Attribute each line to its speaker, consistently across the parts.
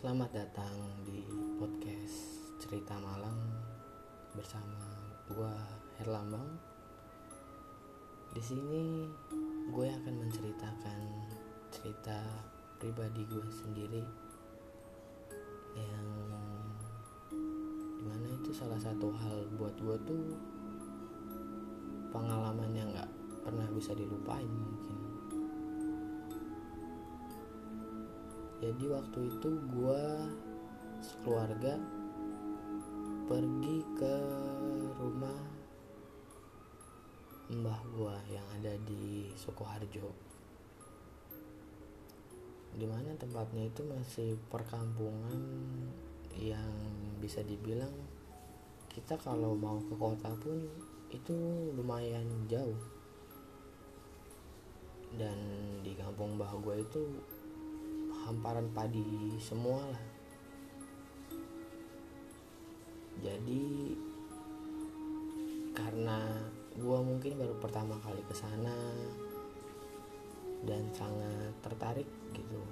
Speaker 1: Selamat datang di podcast Cerita Malang bersama gua Herlambang. Di sini gue akan menceritakan cerita pribadi gue sendiri yang di mana itu salah satu hal buat gue tuh pengalaman yang nggak pernah bisa dilupain mungkin jadi waktu itu gue sekeluarga pergi ke rumah mbah gue yang ada di Sukoharjo. Di mana tempatnya itu masih perkampungan yang bisa dibilang kita kalau mau ke kota pun itu lumayan jauh. Dan di kampung mbah gue itu hamparan padi semua lah. Jadi karena gue mungkin baru pertama kali ke sana dan sangat tertarik gitu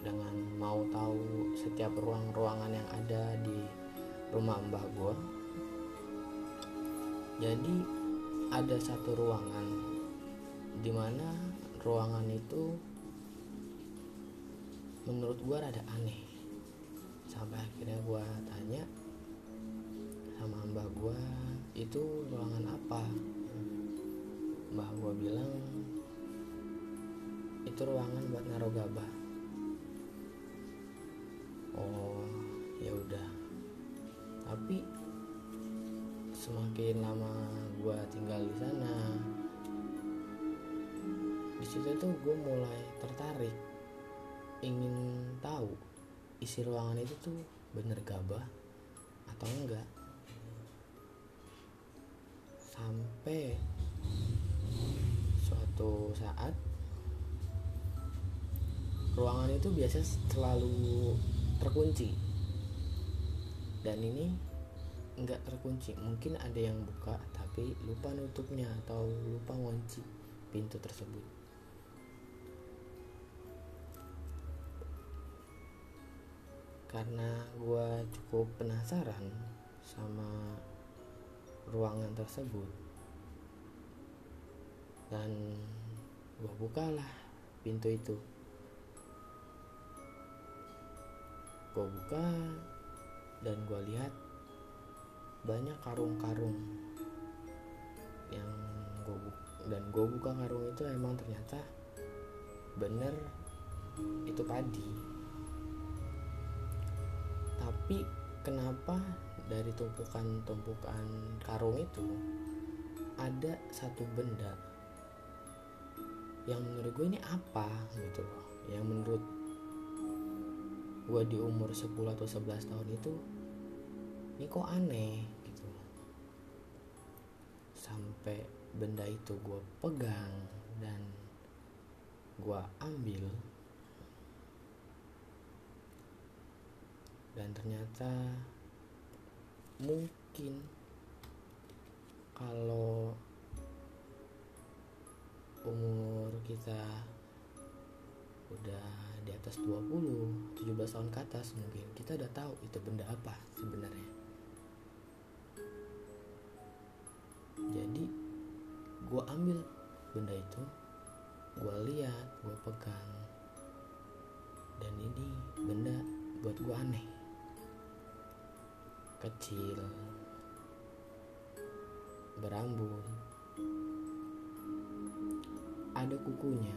Speaker 1: dengan mau tahu setiap ruang-ruangan yang ada di rumah mbah gue jadi ada satu ruangan di mana ruangan itu menurut gue rada aneh. Sampai akhirnya gue tanya sama mbah gue itu ruangan apa? Mbah gue bilang itu ruangan buat naruh gabah. Oh ya udah. Tapi semakin lama gue tinggal di sana di situ tuh gue mulai tertarik ingin tahu isi ruangan itu tuh bener gabah atau enggak. Sampai suatu saat ruangan itu biasa selalu terkunci. Dan ini enggak terkunci. Mungkin ada yang buka tapi lupa nutupnya atau lupa ngunci pintu tersebut karena gue cukup penasaran sama ruangan tersebut. Dan gue bukalah pintu itu. Gue buka dan gue lihat banyak karung-karung yang gue dan gue buka karung itu emang ternyata bener itu padi tapi kenapa dari tumpukan-tumpukan karung itu ada satu benda yang menurut gue ini apa gitu loh yang menurut gue di umur 10 atau 11 tahun itu ini kok aneh gitu sampai benda itu gue pegang dan gue ambil dan ternyata mungkin kalau umur kita udah di atas 20 17 tahun ke atas mungkin kita udah tahu itu benda apa sebenarnya. Jadi gue ambil benda itu gue lihat gue pegang. Dan ini benda buat gue aneh kecil. Berambut ada kukunya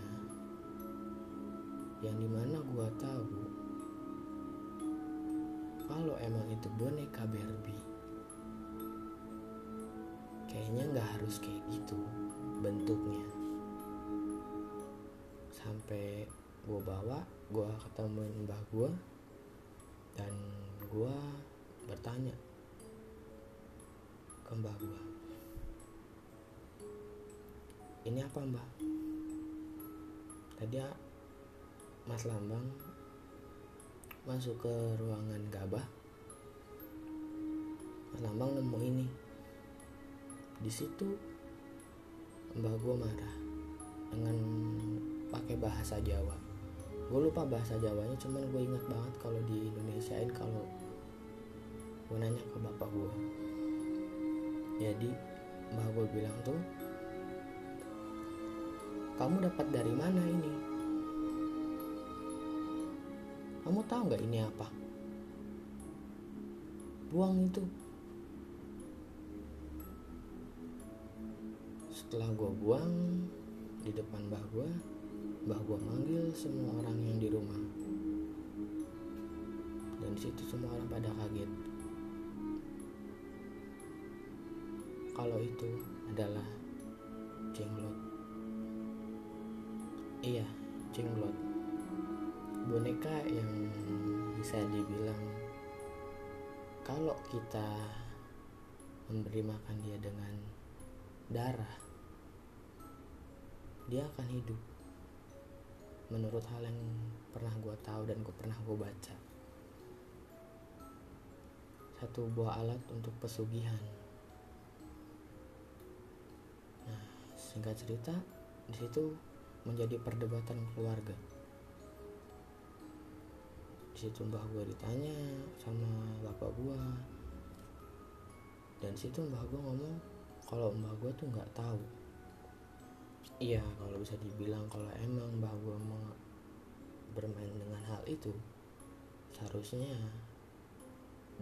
Speaker 1: yang di mana gua tahu kalau emang itu boneka Barbie. Kayaknya nggak harus kayak gitu bentuknya. Sampai gua bawa gua ketemu mbah gua dan gua bertanya ke mbah gua. Ini apa mbah? Tadi mas lambang masuk ke ruangan gabah. Mas lambang nemu ini. Di situ mbah gua marah dengan pakai bahasa Jawa. Gue lupa bahasa Jawanya cuman gue ingat banget kalau di Indonesia ceritain kalau gue nanya ke bapak gue jadi mbak gue bilang tuh kamu dapat dari mana ini? Kamu tahu nggak ini apa? Buang itu. Setelah gue buang di depan mbah gue mbah gue manggil semua orang yang di rumah. Dan situ semua orang pada kaget kalau itu adalah jenglot. Iya jenglot. Boneka yang bisa dibilang kalau kita memberi makan dia dengan darah dia akan hidup. Menurut hal yang pernah gue tahu dan gue pernah gue baca. Satu buah alat untuk pesugihan singkat cerita di situ menjadi perdebatan keluarga. Di situ mbah gue ditanya sama bapak gue dan situ mbah gue ngomong kalau mbah gue tuh nggak tahu. Iya kalau bisa dibilang kalau emang mbah gue mau bermain dengan hal itu seharusnya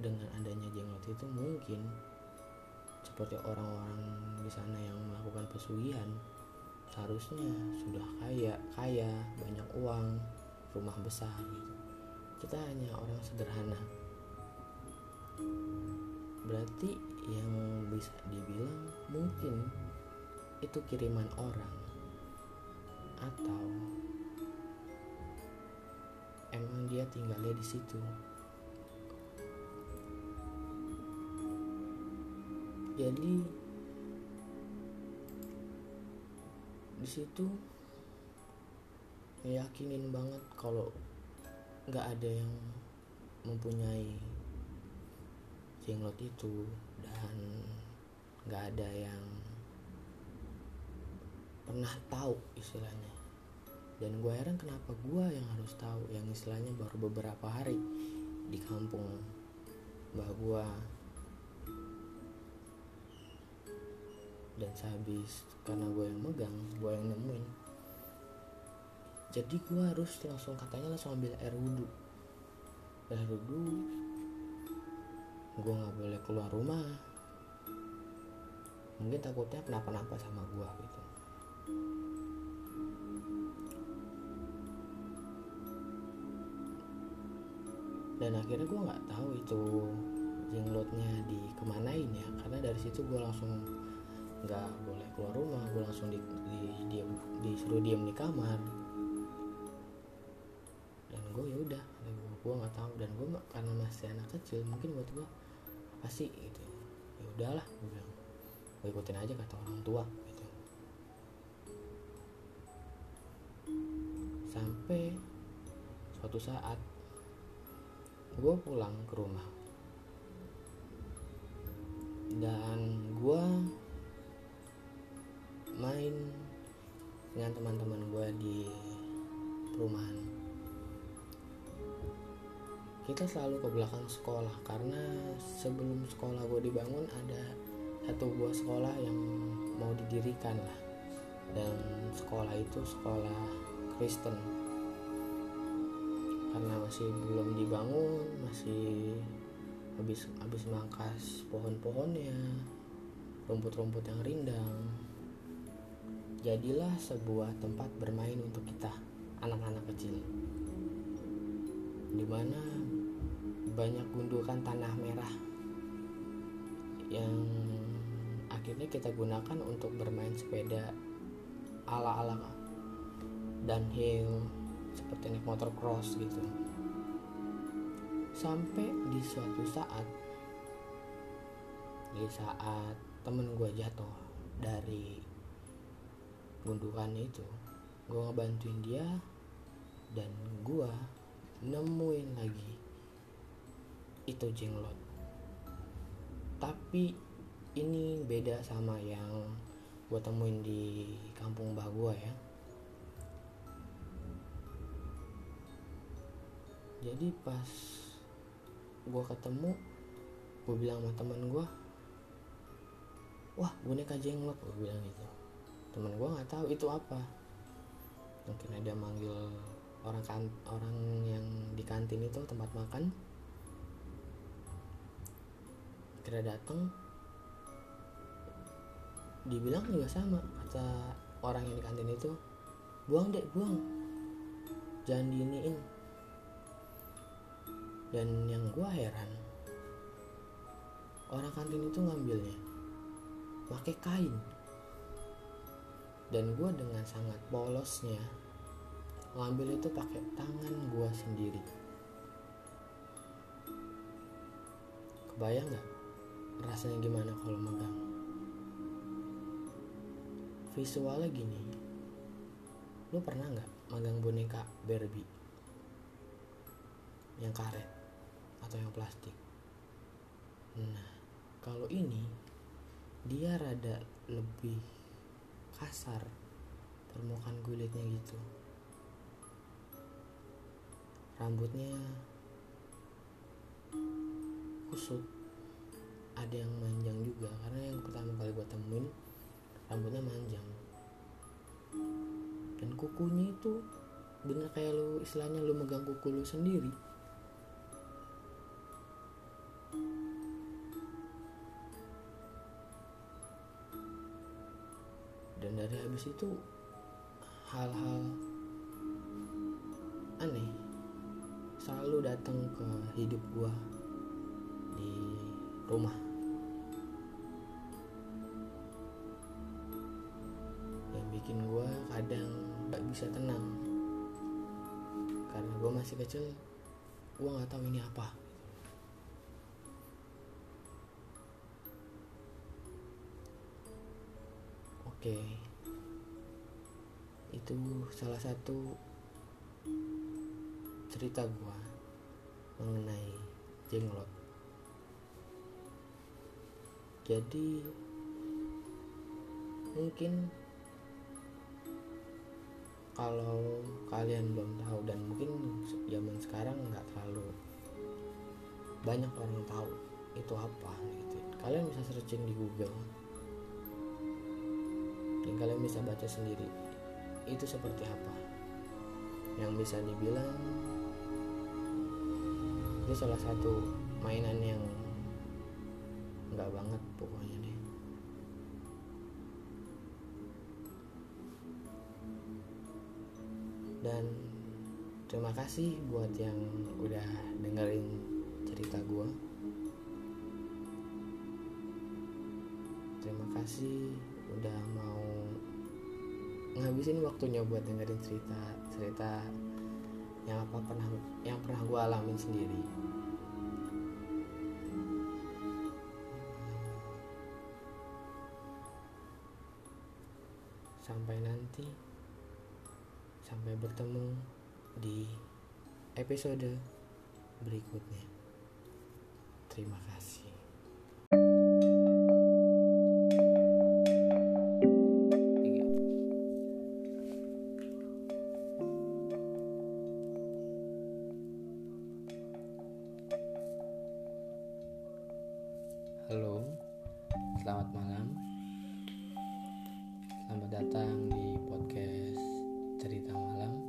Speaker 1: dengan adanya jenglot itu mungkin seperti orang-orang di sana yang melakukan pesugihan seharusnya sudah kaya kaya banyak uang rumah besar gitu. Kita hanya orang sederhana. Berarti yang bisa dibilang mungkin itu kiriman orang atau emang dia tinggalnya di situ jadi di situ meyakinin banget kalau nggak ada yang mempunyai jenglot itu dan nggak ada yang pernah tahu istilahnya. Dan gue heran kenapa gue yang harus tahu yang istilahnya baru beberapa hari di kampung mbah gue dan sehabis karena gue yang megang gue yang nemuin. Jadi gue harus langsung katanya langsung ambil air wudhu. Air wudhu gue nggak boleh keluar rumah. Mungkin takutnya kenapa-napa sama gue gitu. Dan akhirnya gue nggak tahu itu jenglotnya di kemanain ya. Karena dari situ gue langsung nggak boleh keluar rumah gue langsung di, di, diam disuruh diam di kamar. Dan gue ya udah gue nggak tahu dan gue karena masih anak kecil mungkin buat gue apa sih gitu. Ya udahlah gue bilang gue ikutin aja kata orang tua gitu. Sampai suatu saat gue pulang ke rumah. Dan gue main dengan teman-teman gue di perumahan. Kita selalu ke belakang sekolah karena sebelum sekolah gue dibangun ada satu buah sekolah yang mau didirikan lah. Dan sekolah itu sekolah Kristen. Karena masih belum dibangun masih habis habis mangkas pohon-pohonnya rumput-rumput yang rindang jadilah sebuah tempat bermain untuk kita anak-anak kecil. Di mana banyak gundukan tanah merah yang akhirnya kita gunakan untuk bermain sepeda ala-ala downhill seperti naik motor cross gitu. Sampai di suatu saat di saat temen gue jatuh dari gundukan itu gue ngebantuin dia dan gue nemuin lagi itu jenglot. Tapi ini beda sama yang gue temuin di kampung bah gue ya. Jadi pas gue ketemu gue bilang sama temen gue wah boneka jenglot gue bilang gitu temen gue nggak tahu itu apa. Mungkin ada manggil orang kan orang yang di kantin itu tempat makan. Kira datang dibilang juga sama kata orang yang di kantin itu buang dek buang. Jangan diiniin. Dan yang gua heran orang kantin itu ngambilnya pakai kain dan gua dengan sangat polosnya ngambil itu pakai tangan gua sendiri. Kebayang nggak rasanya gimana kalau megang? Visualnya gini. Lu pernah nggak magang boneka Barbie? Yang karet atau yang plastik? Nah kalau ini dia rada lebih kasar permukaan kulitnya gitu. Rambutnya kusut ada yang manjang juga karena yang pertama kali gue temuin rambutnya manjang. Dan kukunya itu bener kayak lu istilahnya lu megang kuku lu sendiri habis itu hal-hal aneh. Selalu datang ke hidup gua di rumah. Yang bikin gua kadang gak bisa tenang. Karena gua masih kecil gua nggak tahu ini apa. Oke itu salah satu cerita gua mengenai jenglot. Jadi mungkin kalau kalian belum tahu dan mungkin zaman sekarang nggak terlalu banyak orang tahu itu apa gitu. Kalian bisa searching di Google. Dan kalian bisa baca sendiri itu seperti apa? Yang bisa dibilang itu salah satu mainan yang nggak banget pokoknya deh. Dan terima kasih buat yang udah dengerin cerita gue terima kasih udah mau ngabisin waktunya buat dengerin cerita cerita yang apa pernah yang pernah gue alamin sendiri. Sampai nanti sampai bertemu di episode berikutnya. Terima kasih Halo, selamat malam. Selamat datang di podcast Cerita Malam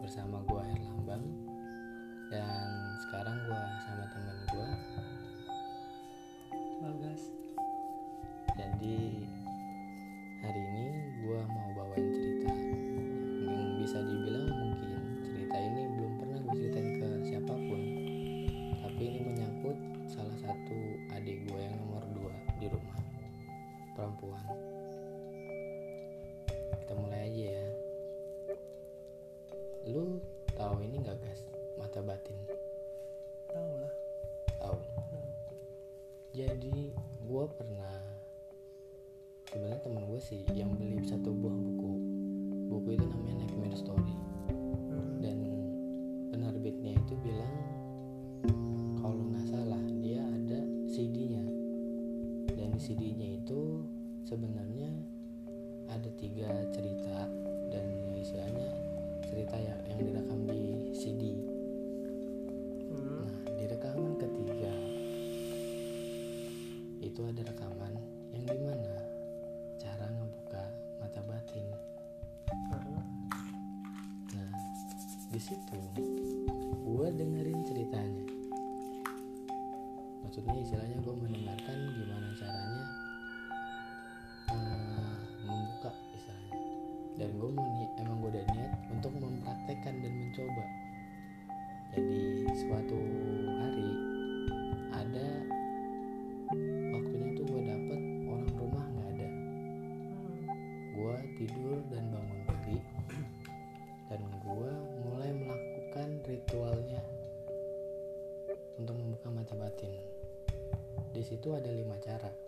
Speaker 1: bersama gua Herlambang dan sekarang gua sama temen gua Bagas. Jadi dan gue emang gue udah niat untuk mempraktekkan dan mencoba. Jadi suatu hari ada waktunya tuh gue dapet orang rumah nggak ada. Gue tidur dan bangun pagi dan gue mulai melakukan ritualnya untuk membuka mata batin. Di situ ada lima cara.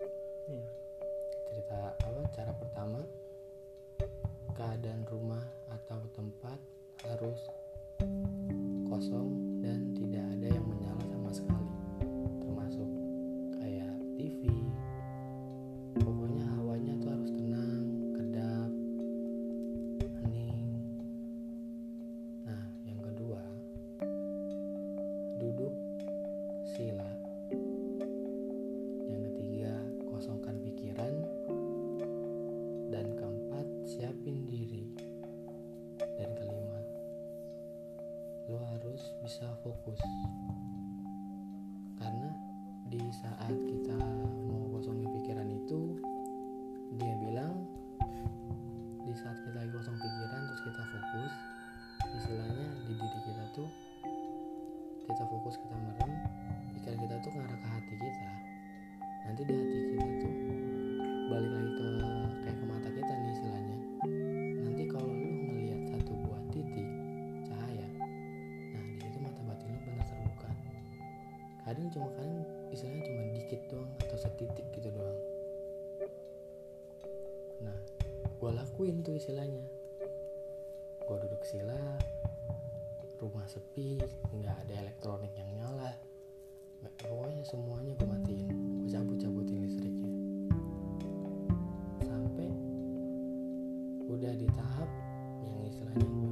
Speaker 1: ada yang cuma kalian istilahnya cuma dikit doang atau setitik gitu doang. Nah gue lakuin tuh istilahnya. Gue duduk sila rumah sepi nggak ada elektronik yang nyala. Pokoknya semuanya gue matiin gue cabut cabutin listriknya. Sampai udah di tahap yang istilahnya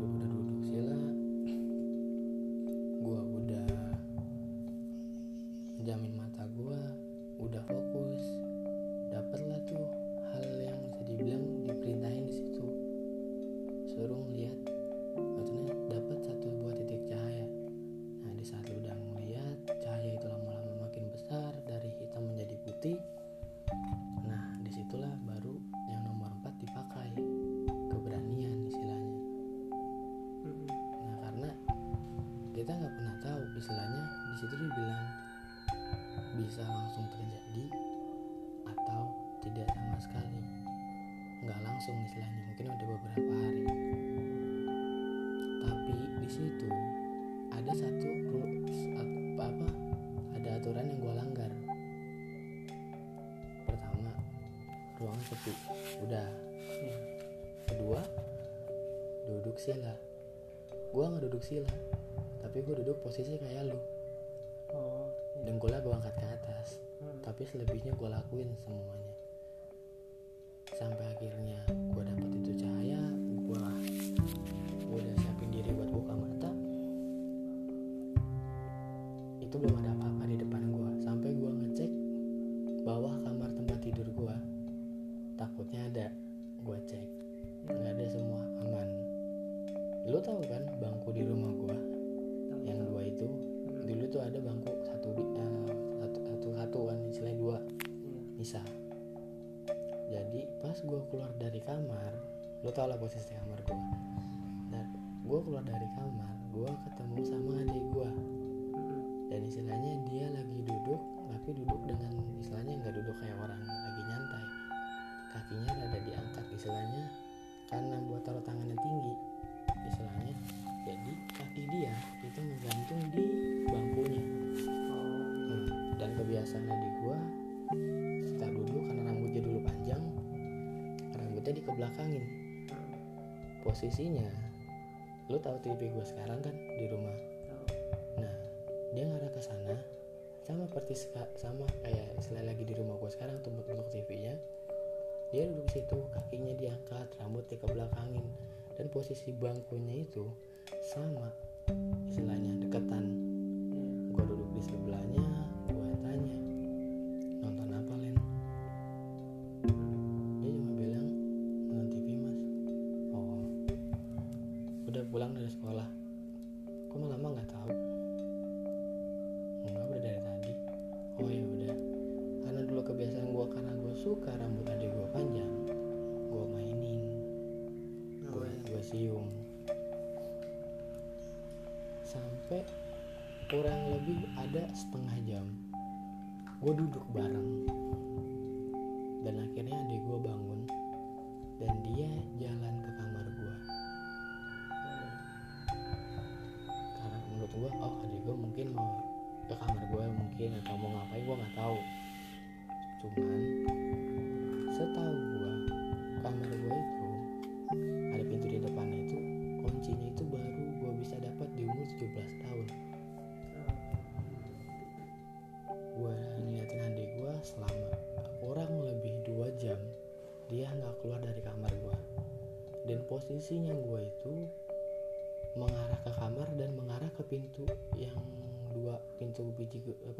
Speaker 1: sila tapi gue duduk posisi kayak lu.
Speaker 2: Oh, iya.
Speaker 1: lah gue angkat ke atas.
Speaker 2: Hmm.
Speaker 1: Tapi selebihnya gue lakuin semuanya. Sampai akhirnya posisinya. Lu tahu TV gue sekarang kan di rumah? Nah dia ngarah ke sana sama persis sama kayak selain lagi di rumah gue sekarang tuh untuk TV-nya dia duduk situ kakinya diangkat rambut ke belakangin dan posisi bangkunya itu sama istilahnya deketan. Gue duduk di sebelahnya posisinya gue itu mengarah ke kamar dan mengarah ke pintu yang dua pintu biji eh,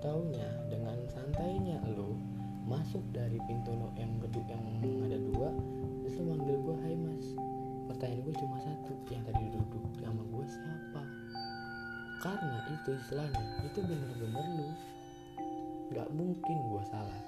Speaker 1: taunya dengan santainya lo masuk dari pintu lo yang gedung yang ada dua terus lo manggil gue hai mas. Pertanyaan gue cuma satu yang tadi duduk sama gue siapa? Karena itu istilahnya itu bener-bener lu. Nggak mungkin gue salah.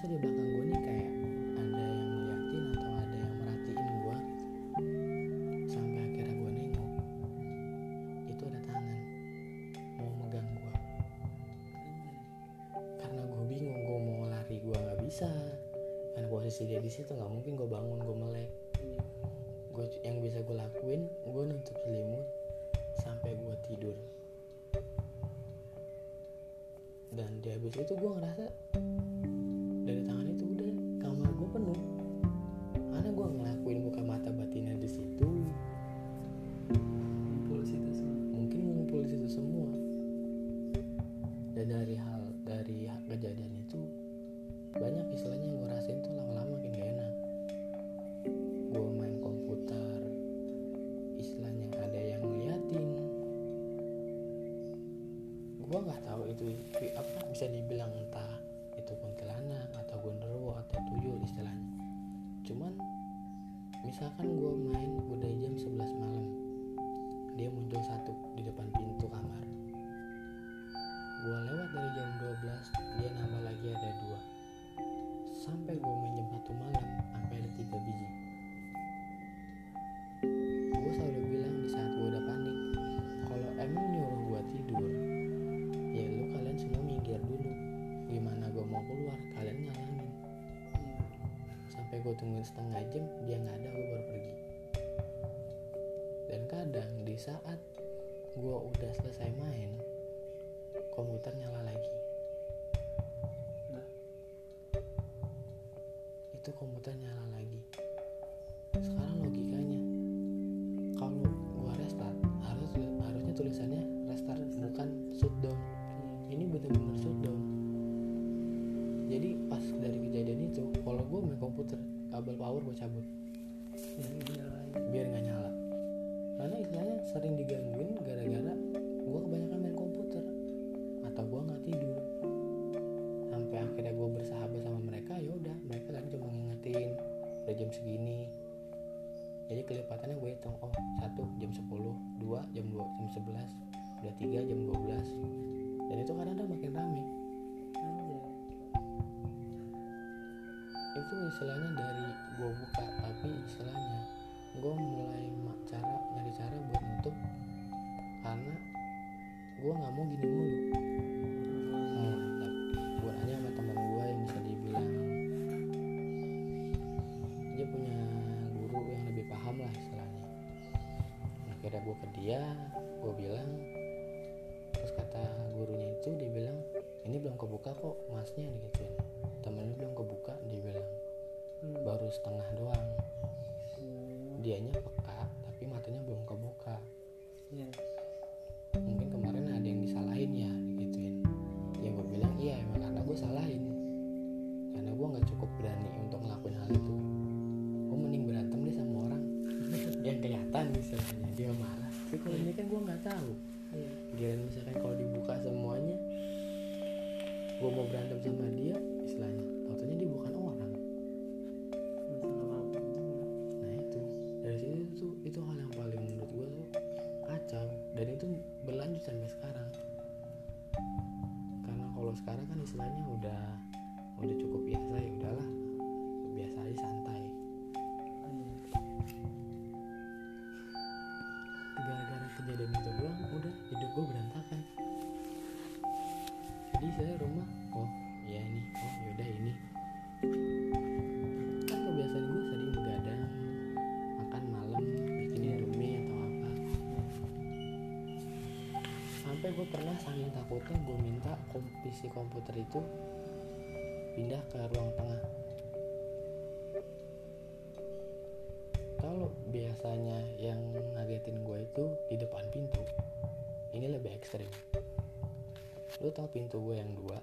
Speaker 1: ngerasa di belakang gue nih kayak ada yang ngeliatin atau ada yang merhatiin gue sampai akhirnya gue nengok itu ada tangan mau megang gue karena gue bingung gue mau lari gue nggak bisa. Karena posisi dia di situ nggak mungkin gue bangun gue melek. Gue yang bisa gue lakuin gue nutup selimut sampai gue tidur. Dan di habis itu gue ngerasa എഴുതാനും gue tungguin setengah jam dia nggak ada gue baru pergi. Dan kadang di saat gue udah selesai main komputer nyala lagi. dianya. PC komputer itu pindah ke ruang tengah. Kalau biasanya yang ngagetin gue itu di depan pintu ini lebih ekstrim. Lu tau pintu gue yang dua?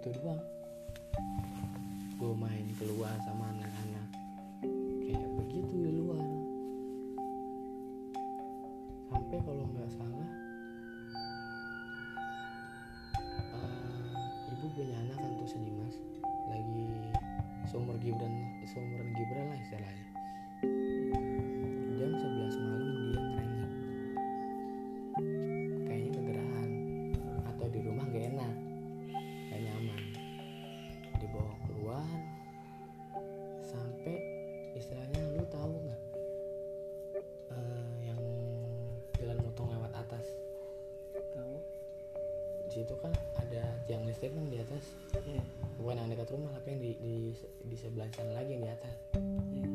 Speaker 1: Gara-gara itu doang. Gue main keluar sama anak-anak. Kayak begitu di luar. Sampai kalau nggak salah eh, ibu punya anak kan tuh sedimas lagi seumur Gibran seumuran Gibran lah istilahnya listrik kan di atas
Speaker 2: Iya.
Speaker 1: bukan yang dekat rumah tapi yang di, di di sebelah sana lagi yang di atas
Speaker 2: Iya.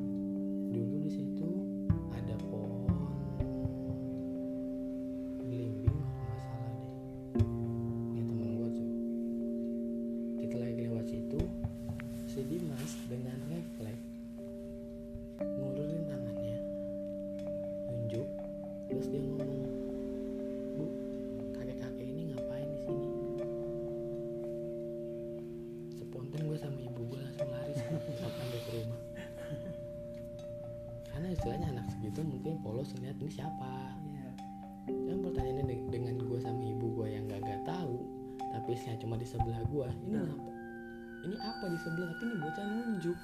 Speaker 1: dulu di situ istilahnya anak segitu mungkin polos ngeliat ini siapa.
Speaker 2: Iya.
Speaker 1: dan pertanyaannya de- dengan gue sama ibu gue yang gak gak tahu tapi saya cuma di sebelah gue ini
Speaker 2: Nah.
Speaker 1: apa? Ini apa di sebelah? Tapi ini bocah nunjuk.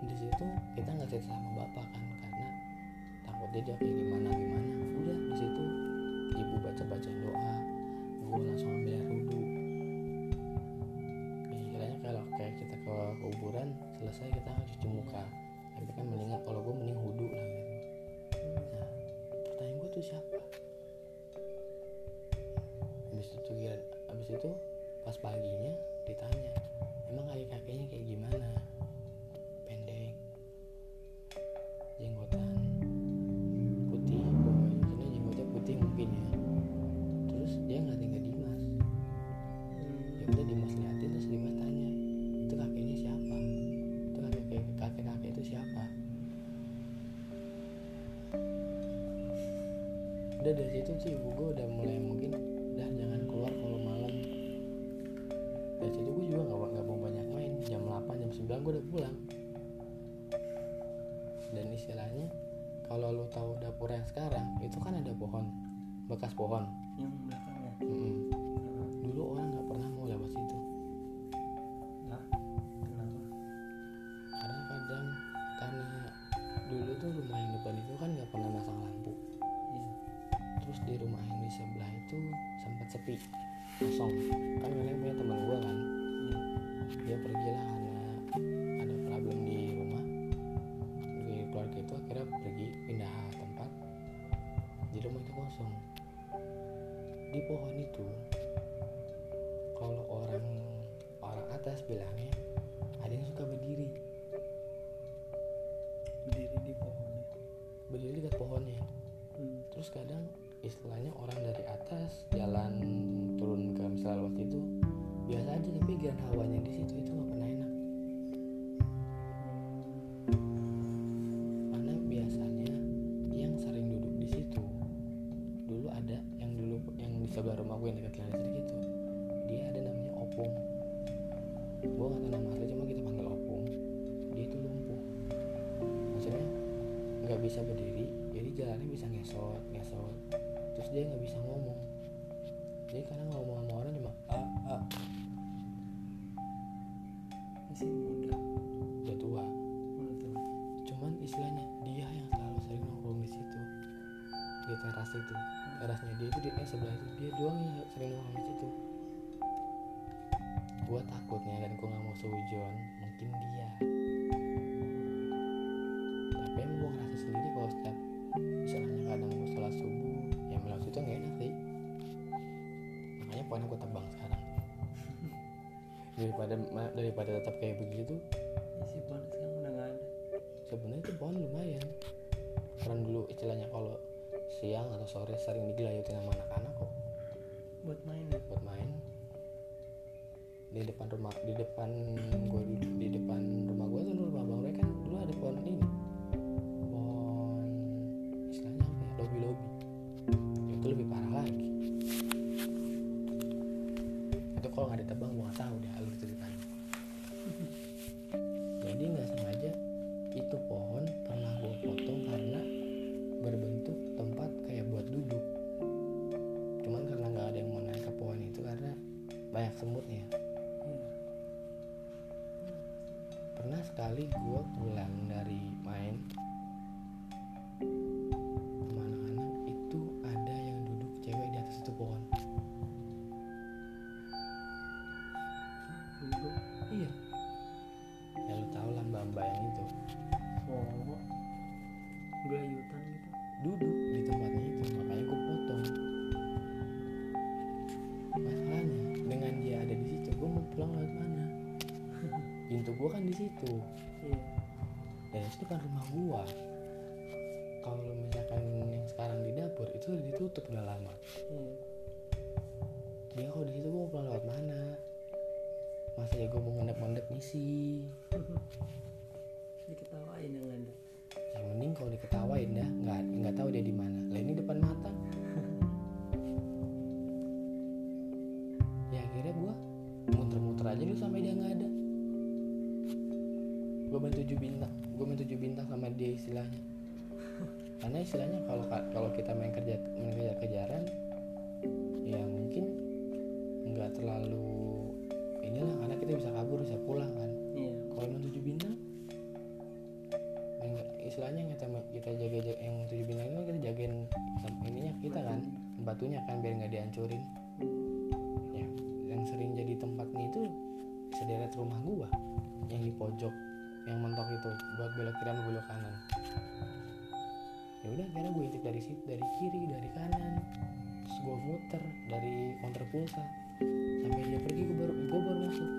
Speaker 1: Di situ kita nggak cerita sama bapak kan karena takutnya dia kayak gimana gimana. Udah di situ ibu baca baca doa gue langsung ambil wudhu selesai kita cuci muka. Tapi kan mendingan kalau gue mending wudhu lah gitu. Nah pertanyaan gue tuh siapa? Habis itu gila habis itu pas paginya tuh rumah yang depan itu kan nggak pernah masang lampu.
Speaker 2: Iya.
Speaker 1: terus di rumah yang di sebelah itu sempat sepi kosong. Kan kalian punya teman gua kan.
Speaker 2: Iya.
Speaker 1: dia pergilah karena ada problem di rumah. Di keluarga itu akhirnya pergi pindah tempat. Di rumah itu kosong. Di pohon itu kalau orang orang atas bilangnya istilahnya orang sujon mungkin dia. Tapi emang gue ngerasa sendiri kalau setiap misalnya kadang gue salah subuh ya melalui itu gak enak sih. Makanya poinnya gue tebang sekarang. Daripada daripada tetap kayak begitu.
Speaker 2: Ya pohon sekarang udah gak ada.
Speaker 1: Sebenarnya itu pohon lumayan. Karena dulu istilahnya kalau siang atau sore sering digelayutin sama anak-anak kok.
Speaker 2: Buat main ya?
Speaker 1: buat main di depan rumah di depan gue di depan rumah gue tuh rumah bang Roy kan dulu ada pohon ini. Pohon istilahnya apa ya? Lobby lobby udah ditutup udah lama.
Speaker 2: Iya
Speaker 1: dia kalau di situ gua mau pulang lewat mana? Masa ya gua mau ngendap-ngendap misi
Speaker 2: diketawain yang ada
Speaker 1: yang mending kalau diketawain dah nggak nggak tahu dia di mana. Lah ini depan mata. Ya akhirnya gua muter-muter aja dulu sampai dia nggak ada. Gua main tujuh bintang. Gua main tujuh bintang sama dia istilahnya karena istilahnya kalau kalau kita main kerja main kerja kejaran ya mungkin nggak terlalu inilah karena kita bisa kabur bisa pulang kan.
Speaker 2: Iya.
Speaker 1: Kalau main tujuh bintang istilahnya kita kita jaga, jaga yang tujuh bintang itu kita jagain ininya kita kan batunya kan biar nggak dihancurin. Ya yang sering jadi tempatnya itu sederet rumah gua yang di pojok yang mentok itu buat belok kiri belok kanan ya udah akhirnya gue intip dari situ dari kiri dari kanan. Terus gue muter dari counter pulsa. Sampai dia pergi gue baru gue baru masuk.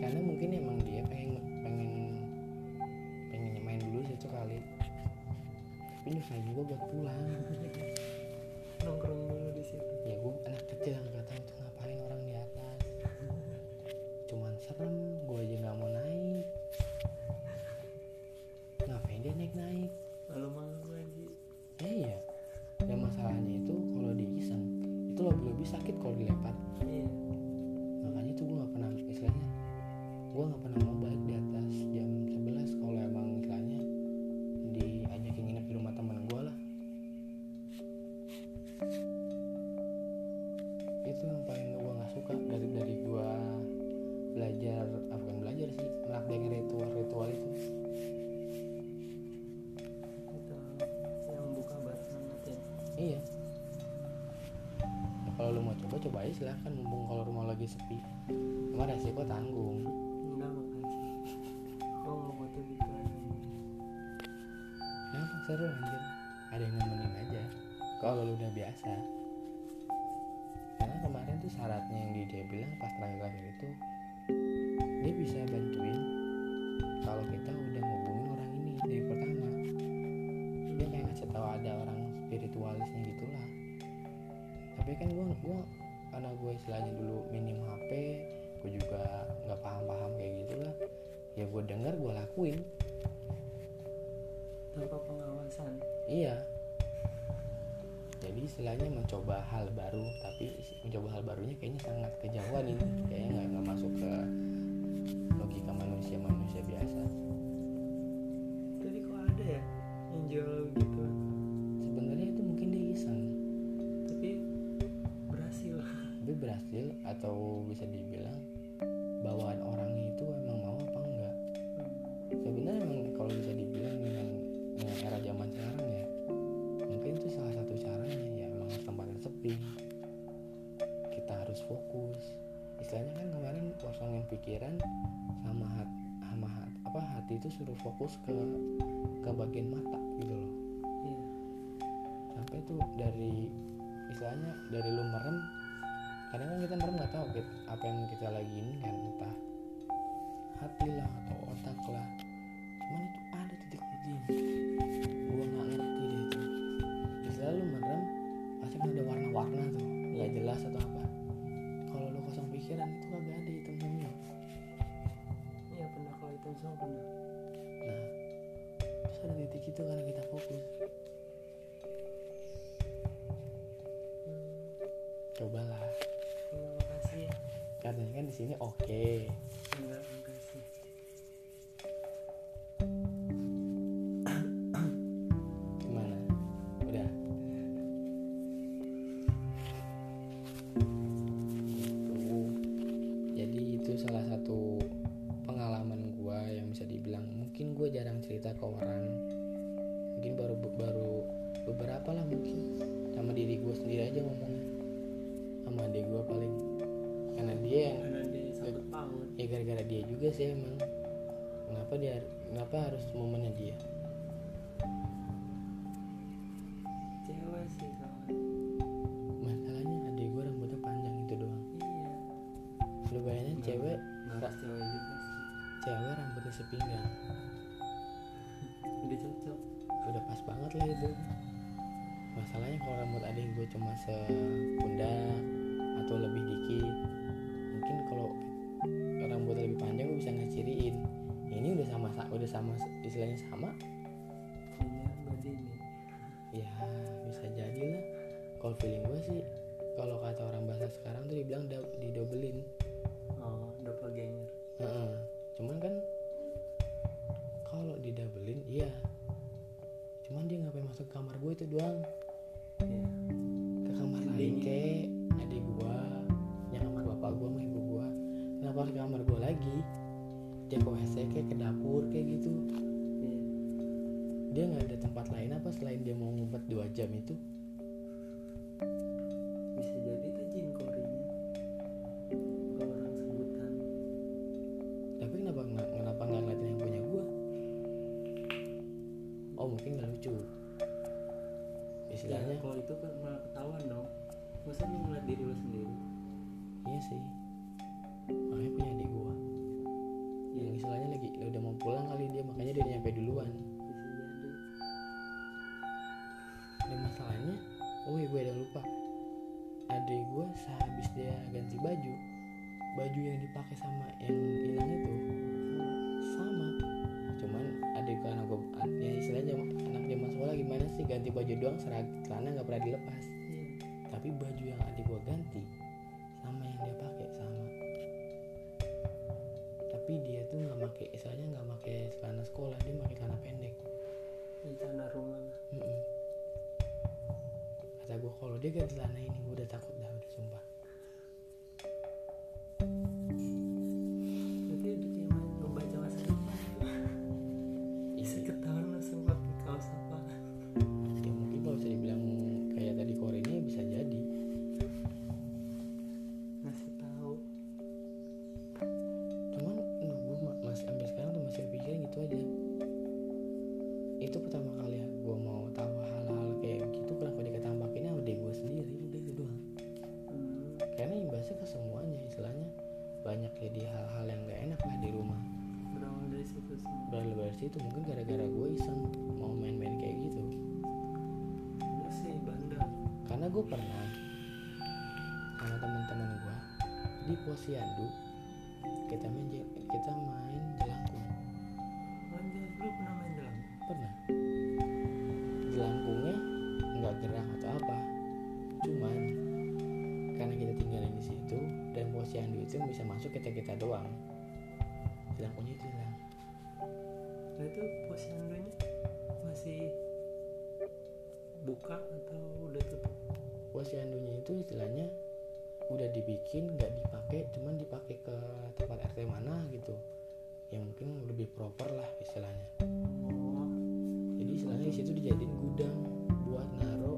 Speaker 1: Karena mungkin emang dia pengen pengen pengen main dulu situ kali. Tapi nyusahin gue buat pulang silahkan mumpung kalau rumah lagi sepi. Cuma resiko tanggung.
Speaker 2: Enggak makasih oh nggak butuh gitu aja
Speaker 1: Kenapa seru anjir. Ada yang nemenin aja. Kalau lu udah biasa. Karena kemarin tuh syaratnya yang dia bilang pas terakhir-terakhir itu Dia bisa bantuin Kalau kita udah ngubungin orang ini dari pertama. Dia kayak ngasih tahu ada orang spiritualisnya gitulah. Tapi kan gua, gua karena gue istilahnya dulu minim HP Gue juga nggak paham-paham kayak gitulah. Ya gue denger gue lakuin.
Speaker 2: Tanpa pengawasan.
Speaker 1: Iya. Jadi istilahnya mencoba hal baru, tapi mencoba hal barunya kayaknya sangat kejauhan ini, kayaknya nggak nggak masuk ke logika manusia manusia biasa.
Speaker 2: tadi kok ada ya yang jual gitu berhasil
Speaker 1: atau bisa dibilang bawaan orangnya itu emang mau apa enggak. Sebenarnya emang kalau bisa dibilang dengan dengan era zaman sekarang ya, mungkin itu salah satu caranya ya emang tempatnya sepi. Kita harus fokus. Istilahnya kan kemarin kosongin pikiran sama hat, sama hat, apa hati itu suruh fokus ke ke bagian mata gitu loh.
Speaker 2: iya
Speaker 1: Sampai tuh dari istilahnya dari lu merem kadang kan kita merem nggak tahu apa yang kita lagi ini kan entah hati lah rambutnya sepinggang
Speaker 2: udah cocok.
Speaker 1: Udah pas banget lah itu. Masalahnya kalau rambut adik gue cuma sepundak atau lebih dikit mungkin kalau rambut lebih panjang gue bisa ngeciriin ini udah sama udah sama istilahnya sama?
Speaker 2: Berarti ini.
Speaker 1: Ya bisa jadi lah. Kalau feeling gue sih kalau kata orang bahasa sekarang tuh dibilang didobelin.
Speaker 2: Oh doppelganger
Speaker 1: Heeh. cuman kan masuk kamar gue itu doang.
Speaker 2: Iya.
Speaker 1: Ke kamar ke adik gua yang kamar bapak gua sama ibu gua. Kenapa ke kamar gua lagi? Dia ke WC kayak ke dapur kayak gitu.
Speaker 2: Iya.
Speaker 1: Dia nggak ada tempat lain apa selain dia mau ngumpet dua jam itu iya gue ada lupa. Adik gue sehabis dia ganti baju baju yang dipakai sama yang hilang itu sama. Cuman adik karena gue ya istilahnya anak zaman sekolah gimana sih ganti baju doang serag celana nggak pernah dilepas.
Speaker 2: Iya.
Speaker 1: Tapi baju yang adik gue ganti sama yang dia pakai sama. Tapi dia tuh nggak pakai istilahnya nggak pakai celana sekolah dia pakai celana pendek.
Speaker 2: Rencana rumah. Lah
Speaker 1: Mm-mm. Gue kalau dia ganti celana ini gue udah takut dah udah sumpah posyandu itu bisa masuk kita kita doang. Jelangkungnya itu hilang
Speaker 2: nah itu posyandunya masih buka atau udah tutup?
Speaker 1: Posyandunya itu istilahnya udah dibikin nggak dipakai cuman dipakai ke tempat RT mana gitu. Yang mungkin lebih proper lah istilahnya.
Speaker 2: Oh.
Speaker 1: Jadi istilahnya di situ dijadiin gudang buat naruh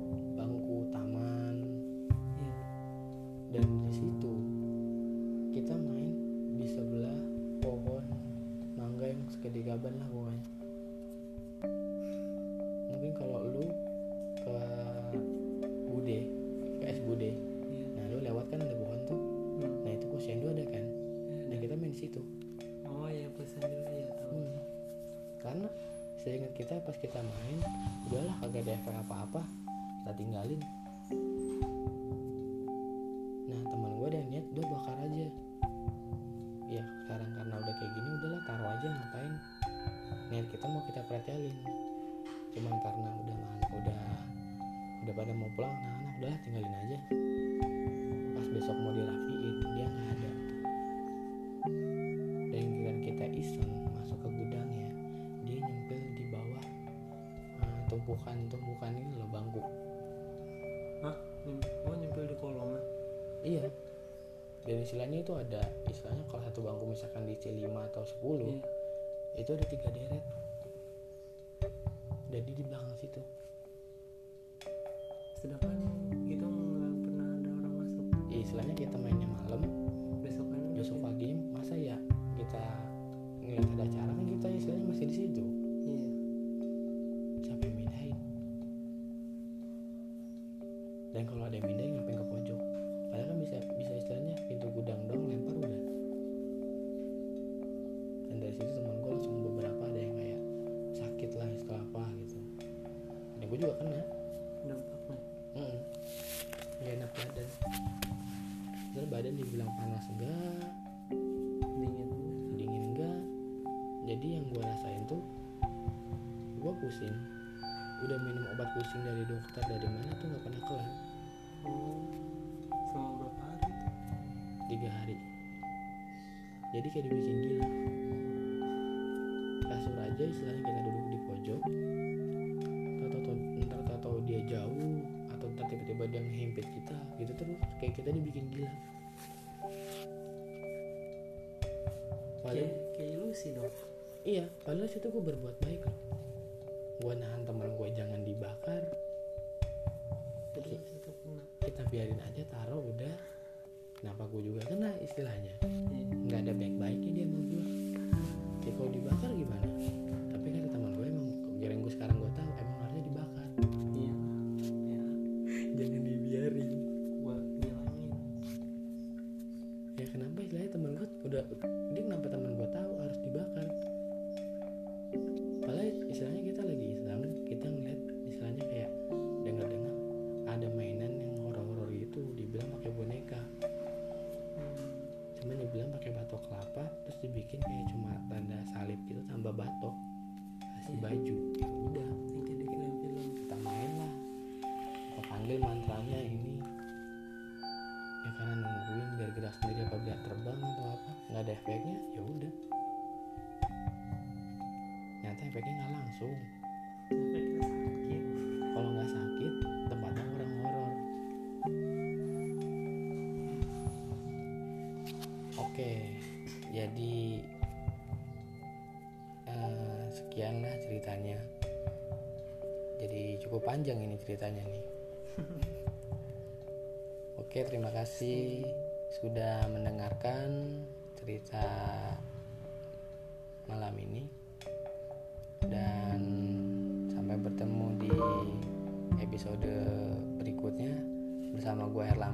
Speaker 1: istilahnya itu ada istilahnya kalau satu bangku misalkan di C5 atau 10
Speaker 2: Iya.
Speaker 1: itu ada tiga deret jadi di belakang situ
Speaker 2: Sedangkan kita nggak pernah ada orang masuk.
Speaker 1: ya, istilahnya kita mainnya malam
Speaker 2: Besokannya udah
Speaker 1: besok
Speaker 2: pindah.
Speaker 1: pagi masa ya kita ngeliat ada acara kan kita istilahnya masih di situ yang mindahin dan kalau ada yang mindahin ngapain ke pojok padahal kan bisa bisa istilahnya pintu gudang dong lempar udah dan dari situ teman gue langsung beberapa ada yang kayak sakit lah istilah apa gitu dan gue juga kena
Speaker 2: Dampaknya.
Speaker 1: Mm. gak enak badan terus badan dibilang panas enggak
Speaker 2: Dingin.
Speaker 1: dingin enggak jadi yang gue rasain tuh gue pusing udah minum obat pusing dari dokter dari mana tuh nggak pernah kelar
Speaker 2: Oh.
Speaker 1: Tiga hari. Jadi kayak dibikin gila. Kasur aja istilahnya kita duduk di pojok. Atau ntar tahu dia jauh atau ntar tiba-tiba dia ngehimpit kita gitu terus. Kayak kita dibikin gila. Padahal
Speaker 2: Kayak, kayak ilusi dong.
Speaker 1: iya padahal situ gue berbuat baik loh. Gue nahan teman gue jangan dibakar.
Speaker 2: Terus
Speaker 1: kita biarin aja taruh udah kenapa gue juga kena istilahnya? Nggak ada baik-baiknya dia sama gue ya kalau dibakar gimana panjang ini ceritanya nih. Oke terima kasih sudah mendengarkan cerita malam ini. Dan sampai bertemu di episode berikutnya bersama gue Erlambang